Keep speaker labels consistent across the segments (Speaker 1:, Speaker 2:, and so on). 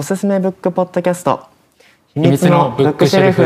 Speaker 1: おすすめブックポッドキャスト秘
Speaker 2: 秘密のブックシェルフ。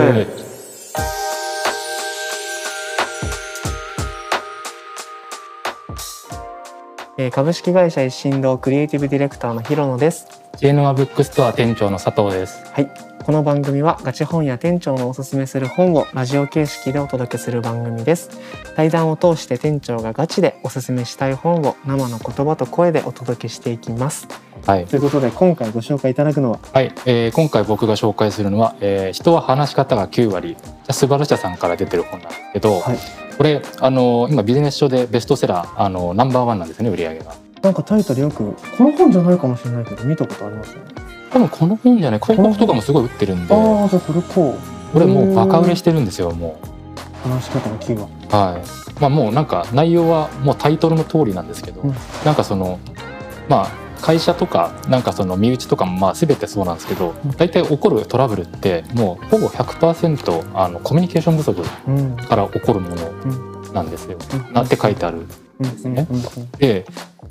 Speaker 1: えー株式会社一心堂クリエイティブディレクターの広野です
Speaker 2: 知恵の輪ブックストア店長の佐藤です。
Speaker 1: はいこの番組はガチ本や店長のおすすめする本をラジオ形式でお届けする番組です。対談を通して店長がガチでおすすめしたい本を生の言葉と声でお届けしていきます。
Speaker 2: はい。
Speaker 1: ということで今回ご紹介いただくのは？
Speaker 2: はい、えー今回僕が紹介するのは、えー人は話し方が9割、じゃスバル社さんから出てる本なんですけど、
Speaker 1: はい。
Speaker 2: これあの今ビジネス書でベストセラーあのナンバーワンなんですね売り上げが。
Speaker 1: なんかタイトルよくこの本じゃないかもしれないけど見たことありますよね
Speaker 2: 多分この本じゃない？広告とかもすごい売ってるんで、
Speaker 1: ああじゃあこれこ
Speaker 2: これもうバカ売れしてるんですよも
Speaker 1: う。話し方のキーワー
Speaker 2: う。はい。まあもうなんか内容はもうタイトルの通りなんですけど、
Speaker 1: うん。
Speaker 2: なんかそのまあ会社とかなんかその身内とかもまあ全てそうなんですけど
Speaker 1: うん。
Speaker 2: 大体起こるトラブルってもうほぼ100%あのコミュニケーション不足
Speaker 1: うん。
Speaker 2: から起こるものなんですよ。なって書いてある。
Speaker 1: です
Speaker 2: ね。で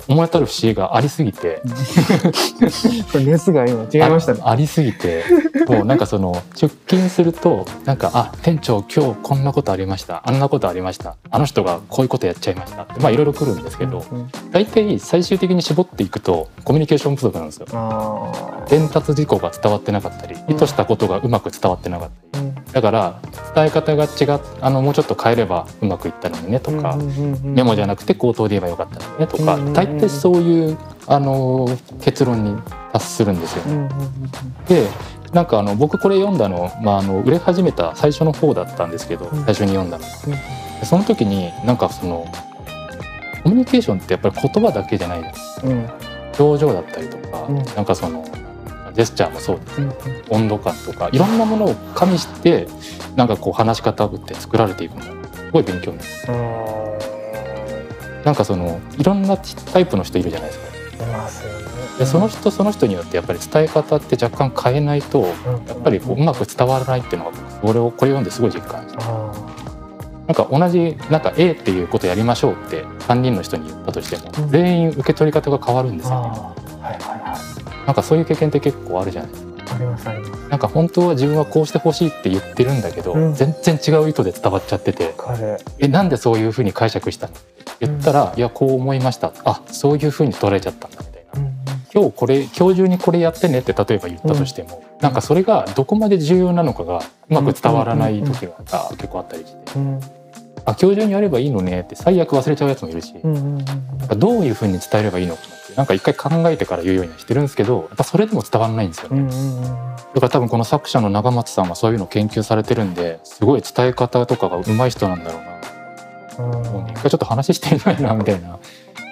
Speaker 2: 思い当たる節がありすぎて。
Speaker 1: これ熱が今違いましたね。
Speaker 2: あありすぎてもうなんかその出勤するとなんか「あ店長今日こんなことありました。あんなことありました。あの人がこういうことやっちゃいました」って。まあいろいろ来るんですけど
Speaker 1: うんうん。
Speaker 2: 大体最終的に絞っていくとコミュニケーション不足なんですよ。伝達事項が伝わってなかったり意図したことがうまく伝わってなかっただから伝え方が違っあのもうちょっと変えればうまくいったのにねとか。メモじゃなくて口頭で言えばよかったのねとか大体そういうあの結論に達するんですよ
Speaker 1: う。んうんうん
Speaker 2: でなんかあの僕これ読んだの,、まあ、あの売れ始めた最初の方だったんですけど
Speaker 1: うん。
Speaker 2: 最初に読んだの。その時になんかそのコミュニケーションってやっぱり言葉だけじゃない
Speaker 1: うんうん。
Speaker 2: 表情だったりとか、
Speaker 1: うん。
Speaker 2: なんかそのジェスチャーもそうです。
Speaker 1: うん
Speaker 2: 温度感とかいろんなものを加味してなんかこう話し方って作られていくの。すごい勉強になる。なんかそのいろんなタイプの人いるじゃないですか。
Speaker 1: 出ますよね。
Speaker 2: でその人その人によってやっぱり伝え方って若干変えないとやっぱりこううまく伝わらないっていうのがこれをこれ読んですごい実感した
Speaker 1: あ
Speaker 2: なんか同じなんか A っていうことやりましょうって3人の人に言ったとしても
Speaker 1: うん。
Speaker 2: 全員受け取り方が変わるんです
Speaker 1: あ
Speaker 2: よねなんかそういう経験って結構あるじゃない。ですか
Speaker 1: いありますあります。
Speaker 2: なんか本当は自分はこうしてほしいって言ってるんだけど、
Speaker 1: うん。
Speaker 2: 全然違う意図で伝わっちゃっててえなんでそういうふうに解釈したの？って言ったら、いやこう思いました。あそういうふうに捉えちゃったんだみたいな。
Speaker 1: うん
Speaker 2: 今日これ今日中にこれやってねって例えば言ったとしても、なんかそれがどこまで重要なのかがうまく伝わらない時があ結構あったりして、
Speaker 1: うん。
Speaker 2: あ今日中にやればいいのねって最悪忘れちゃうやつもいるし、
Speaker 1: うん
Speaker 2: どういうふうに伝えればいいのかなんか一回考えてから言うようにはしてるんですけどやっぱそれでも伝わらないんですよね。だから多分この作者の長松さんはそういうのを研究されてるんですごい伝え方とかが上手い人なんだろうな、もうね一回ちょっと話してみたいなみたいな、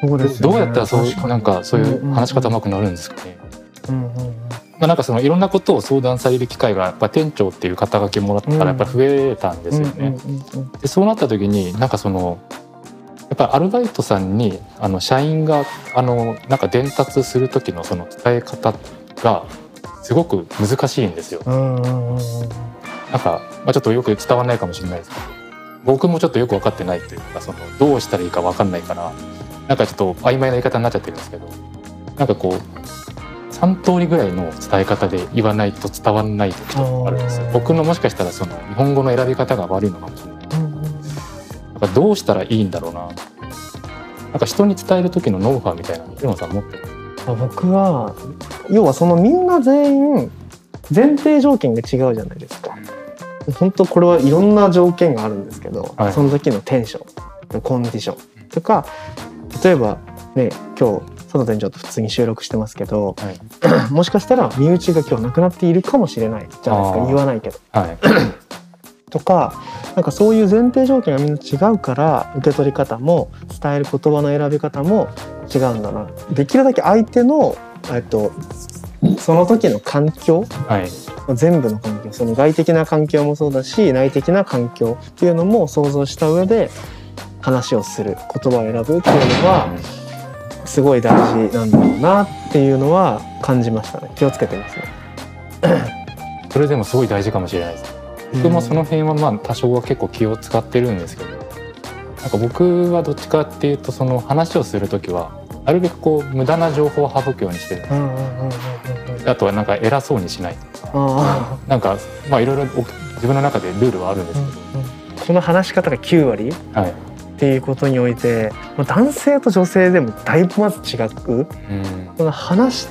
Speaker 1: そうですよね。
Speaker 2: どうやったらそうなんかそういう話し方
Speaker 1: うん
Speaker 2: 上手くなるんですかね。
Speaker 1: うんうんうん。
Speaker 2: まあ、なんかそのいろんなことを相談される機会がやっぱ店長っていう肩書きもらったらやっぱ増えたんですよね。でそうなった時になんかそのやっぱりアルバイトさんにあの社員があのなんか伝達する時のその伝え方がすごく難しいんですよ。なんか、まあ、ちょっとよく伝わらないかもしれないですけど僕もちょっとよく分かってないというかそのどうしたらいいか分かんないからなんかちょっと曖昧な言い方になっちゃってるんですけどなんかこう3通りぐらいの伝え方で言わないと伝わらない時とかあるんですよ。僕のもしかしたらその日本語の選び方が悪いのかもしれないかどうしたらいいんだろうな。なんか人に伝える時のノウハウみたいなのさん持ってる？
Speaker 1: あ僕は要はそのみんな全員前提条件が違うじゃないですか。本当これはいろんな条件があるんですけど、
Speaker 2: はい。
Speaker 1: その時のテンションコンディションとか例えばね今日佐藤店長と普通に収録してますけど
Speaker 2: はい。
Speaker 1: もしかしたら身内が今日なくなっているかもしれないじゃないですか。言わないけど。
Speaker 2: はい
Speaker 1: とかなんかそういう前提条件がみんな違うから受け取り方も伝える言葉の選び方も違うんだな。できるだけ相手の、えっと、その時の環境
Speaker 2: はい。
Speaker 1: 全部の環境その外的な環境もそうだし内的な環境っていうのも想像した上で話をする言葉を選ぶっていうのはすごい大事なんだろうなっていうのは感じましたね。気をつけてますね。
Speaker 2: それでもすごい大事かもしれないです僕もその辺はまあ多少は結構気を使ってるんですけどなんか僕はどっちかっていうとその話をする時はなるべくこう無駄な情報を省くようにしてる
Speaker 1: うんうんうんうんうんうん。
Speaker 2: あとはなんか偉そうにしない
Speaker 1: あ
Speaker 2: なんかまあいろいろお自分の中でルールはあるんです
Speaker 1: ー
Speaker 2: けど、
Speaker 1: うんうん。この話し方が9割っ
Speaker 2: はい、
Speaker 1: ていうことにおいてまあ男性と女性でもだいぶまず違う。
Speaker 2: うん、
Speaker 1: この話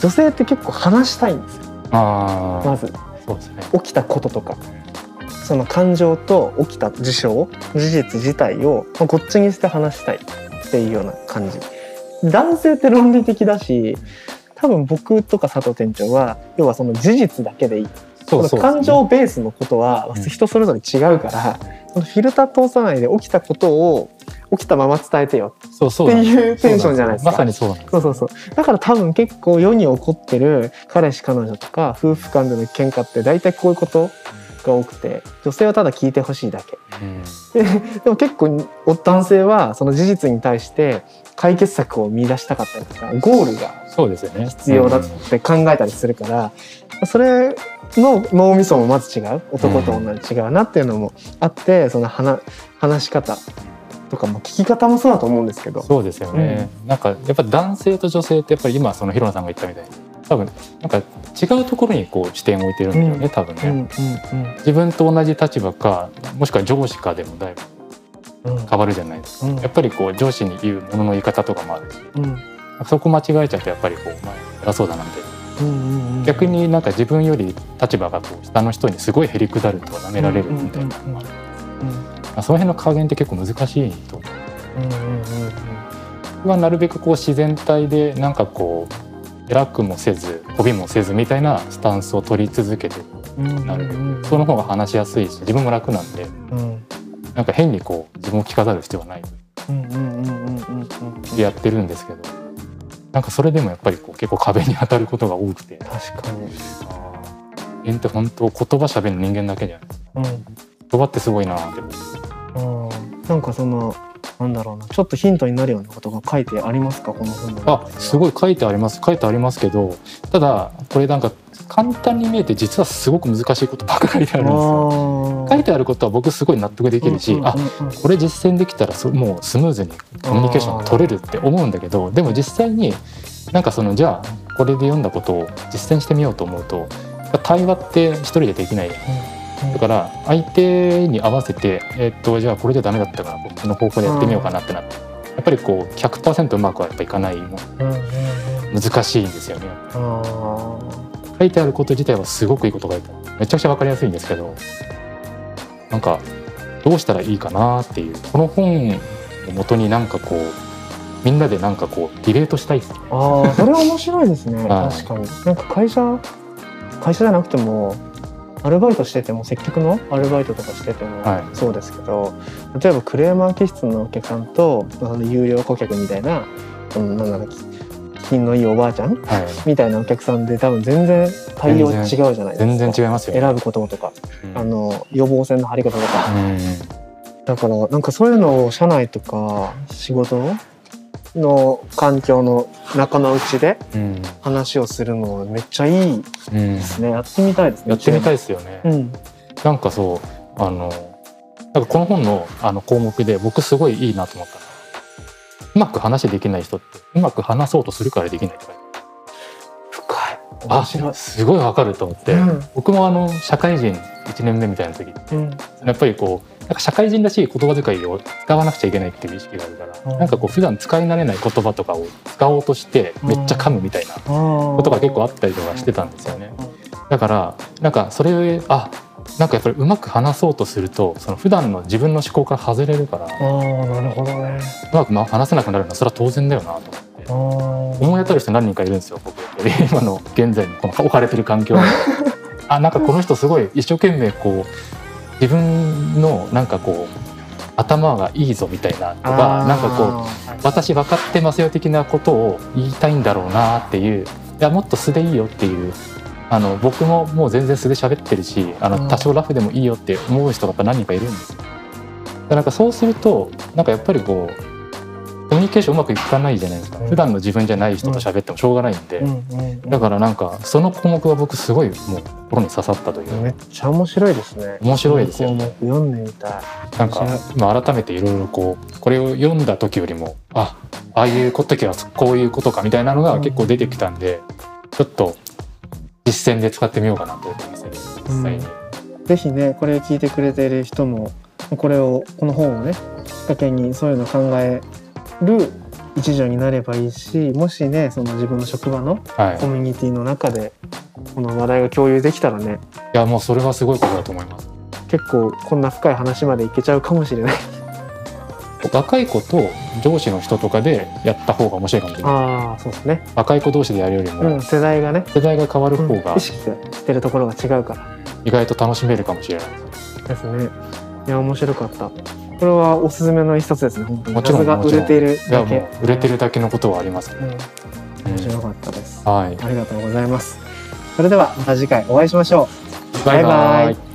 Speaker 1: 女性って結構話したいんですよ。
Speaker 2: ああ、
Speaker 1: まず
Speaker 2: そうですね。
Speaker 1: 起きたこととか。その感情と起きた事象事実自体をまあこっちにして話したいっていうような感じ。男性って論理的だし多分僕とか佐藤店長は要はその事実だけでいい。
Speaker 2: そうそう
Speaker 1: この感情ベースのことは
Speaker 2: うん。
Speaker 1: 人それぞれ違うから、このフィルター通さないで起きたことを起きたまま伝えてよ。
Speaker 2: そうそう
Speaker 1: っていうテンションじゃないですか。
Speaker 2: まさにそうなんです
Speaker 1: そうそうそう。だから多分結構世に起こってる彼氏彼女とか夫婦間での喧嘩って大体こういうことが多くて女性はただ聞いてほしいだけ。
Speaker 2: うん。
Speaker 1: でも結構男性はその事実に対して解決策を見出したかったりとかゴールが
Speaker 2: そうですよね。
Speaker 1: 必要だって考えたりするから、それの脳みそもまず違う。男と女で違うなっていうのもあってその話話し方とかも聞き方もそうだと思うんですけど。
Speaker 2: そうですよね、なんかやっぱ男性と女性ってやっぱり今そのヒロナさんが言ったみたいに。多分なんか違うところにこう視点を置いてるんだよね、
Speaker 1: うん。
Speaker 2: 多分ね、
Speaker 1: うんうん
Speaker 2: 自分と同じ立場かもしくは上司かでもだいぶ
Speaker 1: うん。うん
Speaker 2: 変わるじゃないですか、
Speaker 1: うん。
Speaker 2: やっぱりこう上司に言うものの言い方とかもある。し
Speaker 1: うん。
Speaker 2: そこ間違えちゃうとやっぱりこう前偉そうだなんて
Speaker 1: うんうんうん
Speaker 2: 逆になんか自分より立場がこう下の人にすごいへりくだると舐められるみたいな。のもあるまあその辺の加減って結構難しいと思う。
Speaker 1: うんうんうん
Speaker 2: 僕はなるべくこう自然体でなんかこう偉くもせず媚びもせずみたいなスタンスを取り続けてる
Speaker 1: うん
Speaker 2: なるべく
Speaker 1: うん。
Speaker 2: その方が話しやすいし自分も楽なんで
Speaker 1: うん。
Speaker 2: なんか変にこう自分を着飾る必要はない。
Speaker 1: うんうんうんうんうんうん
Speaker 2: でやってるんですけどなんかそれでもやっぱりこう結構壁に当たることが多くて。
Speaker 1: 確かに。
Speaker 2: 人間って本当言葉喋る人間だけじゃない。
Speaker 1: うん。
Speaker 2: 言葉ってすごいなって
Speaker 1: う。んなんかそのなんだろうなちょっとヒントになるようなことが書いてありますか？この本の中
Speaker 2: あすごい書いてあります。書いてありますけどただこれなんか簡単に見えて実はすごく難しいことばっかりあるんですよ。書いてあることは僕すごい納得できるし、あこれ実践できたらそもうスムーズにコミュニケーション取れるって思うんだけどでも実際になんかそのじゃあこれで読んだことを実践してみようと思うと対話って一人でできないだから相手に合わせて、えっとじゃあこれじゃダメだったからこっちの方向でやってみようかなってなって。やっぱりこう100%うまくはやっぱいかないも難しいんですよね。
Speaker 1: あ
Speaker 2: 書いてあること自体はすごくいいこと書いてある。めちゃくちゃ分かりやすいんですけどなんかどうしたらいいかなっていう。この本を元になんかこうみんなでなんかこうディベートしたいです
Speaker 1: ーあーそれは面白いですね。
Speaker 2: はい。
Speaker 1: 確かに。なんか会社会社じゃなくてもアルバイトしてても接客のアルバイトとかしてても
Speaker 2: はい。
Speaker 1: そうですけど、例えばクレーマー気質のお客さんと有料顧客みたいな、うん、なんだろう品のいいおばあちゃん
Speaker 2: はい。
Speaker 1: みたいなお客さんで多分全然対応違うじゃないですか。
Speaker 2: 全然違いますよね。
Speaker 1: 選ぶこととか、
Speaker 2: うん。
Speaker 1: あの予防線の張り方とか、
Speaker 2: うん。
Speaker 1: だからなんかそういうのを社内とか仕事の環境の中の内で
Speaker 2: うん。
Speaker 1: 話をするのめっちゃいい
Speaker 2: うん。
Speaker 1: ですね。やってみたいですね。
Speaker 2: やってみたい
Speaker 1: い
Speaker 2: ですよね。
Speaker 1: うん。
Speaker 2: なんかそうあのなんかこの本のあの項目で僕すごいいいなと思ったのはうまく話できない人ってうまく話そうとするからできないとか
Speaker 1: 深い。面白い。
Speaker 2: あすごいわかると思って、
Speaker 1: うん。
Speaker 2: 僕もあの社会人1年目みたいな時
Speaker 1: うん。
Speaker 2: やっぱりこうなんか社会人らしい言葉遣いを使わなくちゃいけないっていう意識があるから、
Speaker 1: うん。
Speaker 2: なんかこう普段使い慣れない言葉とかを使おうとしてめっちゃ噛むみたいなこ
Speaker 1: こと
Speaker 2: が結構あったりとかしてたんですよね。だからなんかそれあなんかやっぱりうまく話そうとするとその普段の自分の思考から外れるから
Speaker 1: ああなるほどね。
Speaker 2: うまくま話せなくなるのはそれは当然だよなと思って。思い当たる人何人かいるんですよ僕。今の現在のこの置かれてる環境に。あなんかこの人すごい一生懸命こう自分のなんかこう頭がいいぞみたいなとかなんかこう
Speaker 1: う
Speaker 2: 私分かってますよ的なことを言いたいんだろうなっていういやもっと素でいいよっていうあの僕ももう全然素で喋ってるしあ
Speaker 1: うん
Speaker 2: の多少ラフでもいいよって思う人がやっぱ何人かいるんですよ。だからなんかそうするとなんかやっぱりこうニニケーションうまくいかないじゃないですか、
Speaker 1: うん。
Speaker 2: 普段の自分じゃない人と喋ってもしょうがないんで、
Speaker 1: うんうん
Speaker 2: だからなんかその項目が僕すごいもう心に刺さったという、
Speaker 1: めっちゃ面白いですね。
Speaker 2: 面白いですよ。
Speaker 1: この項目読んでみたい。
Speaker 2: なんか今改めていろいろこうこれを読んだ時よりもあああいう時はこういうことかみたいなのが結構出てきたんで、ちょっと実践で使ってみようかなと思いますね。実際に。
Speaker 1: ぜひねこれ聞いてくれてる人もこれをこの本をねきっかけにそういうのを考える一助になればいいしもしねその自分の職場の
Speaker 2: はい、い
Speaker 1: コミュニティの中でこの話題が共有できたらね
Speaker 2: やもうそれはすごいことだと思います。
Speaker 1: 結構こんな深い話までいけちゃうかもしれない
Speaker 2: 若い子と上司の人とかでやった方が面白いかもしれない。
Speaker 1: ああそうですね、
Speaker 2: 若い子同士でやるより
Speaker 1: う
Speaker 2: も
Speaker 1: ん、世代がね、
Speaker 2: 世代が変わる方が
Speaker 1: 意識してるところが違うから
Speaker 2: 意外と楽しめるかもしれない。
Speaker 1: ですねいや面白かったこれはおすすめの一冊ですね
Speaker 2: もちろん
Speaker 1: 売れているだけ。
Speaker 2: う売れてるだけのことはありますね。
Speaker 1: うん
Speaker 2: うん。
Speaker 1: 面白かったです。
Speaker 2: はい。
Speaker 1: ありがとうございます。それではまた次回お会いしましょう。
Speaker 2: バイバイ。
Speaker 1: バイバイ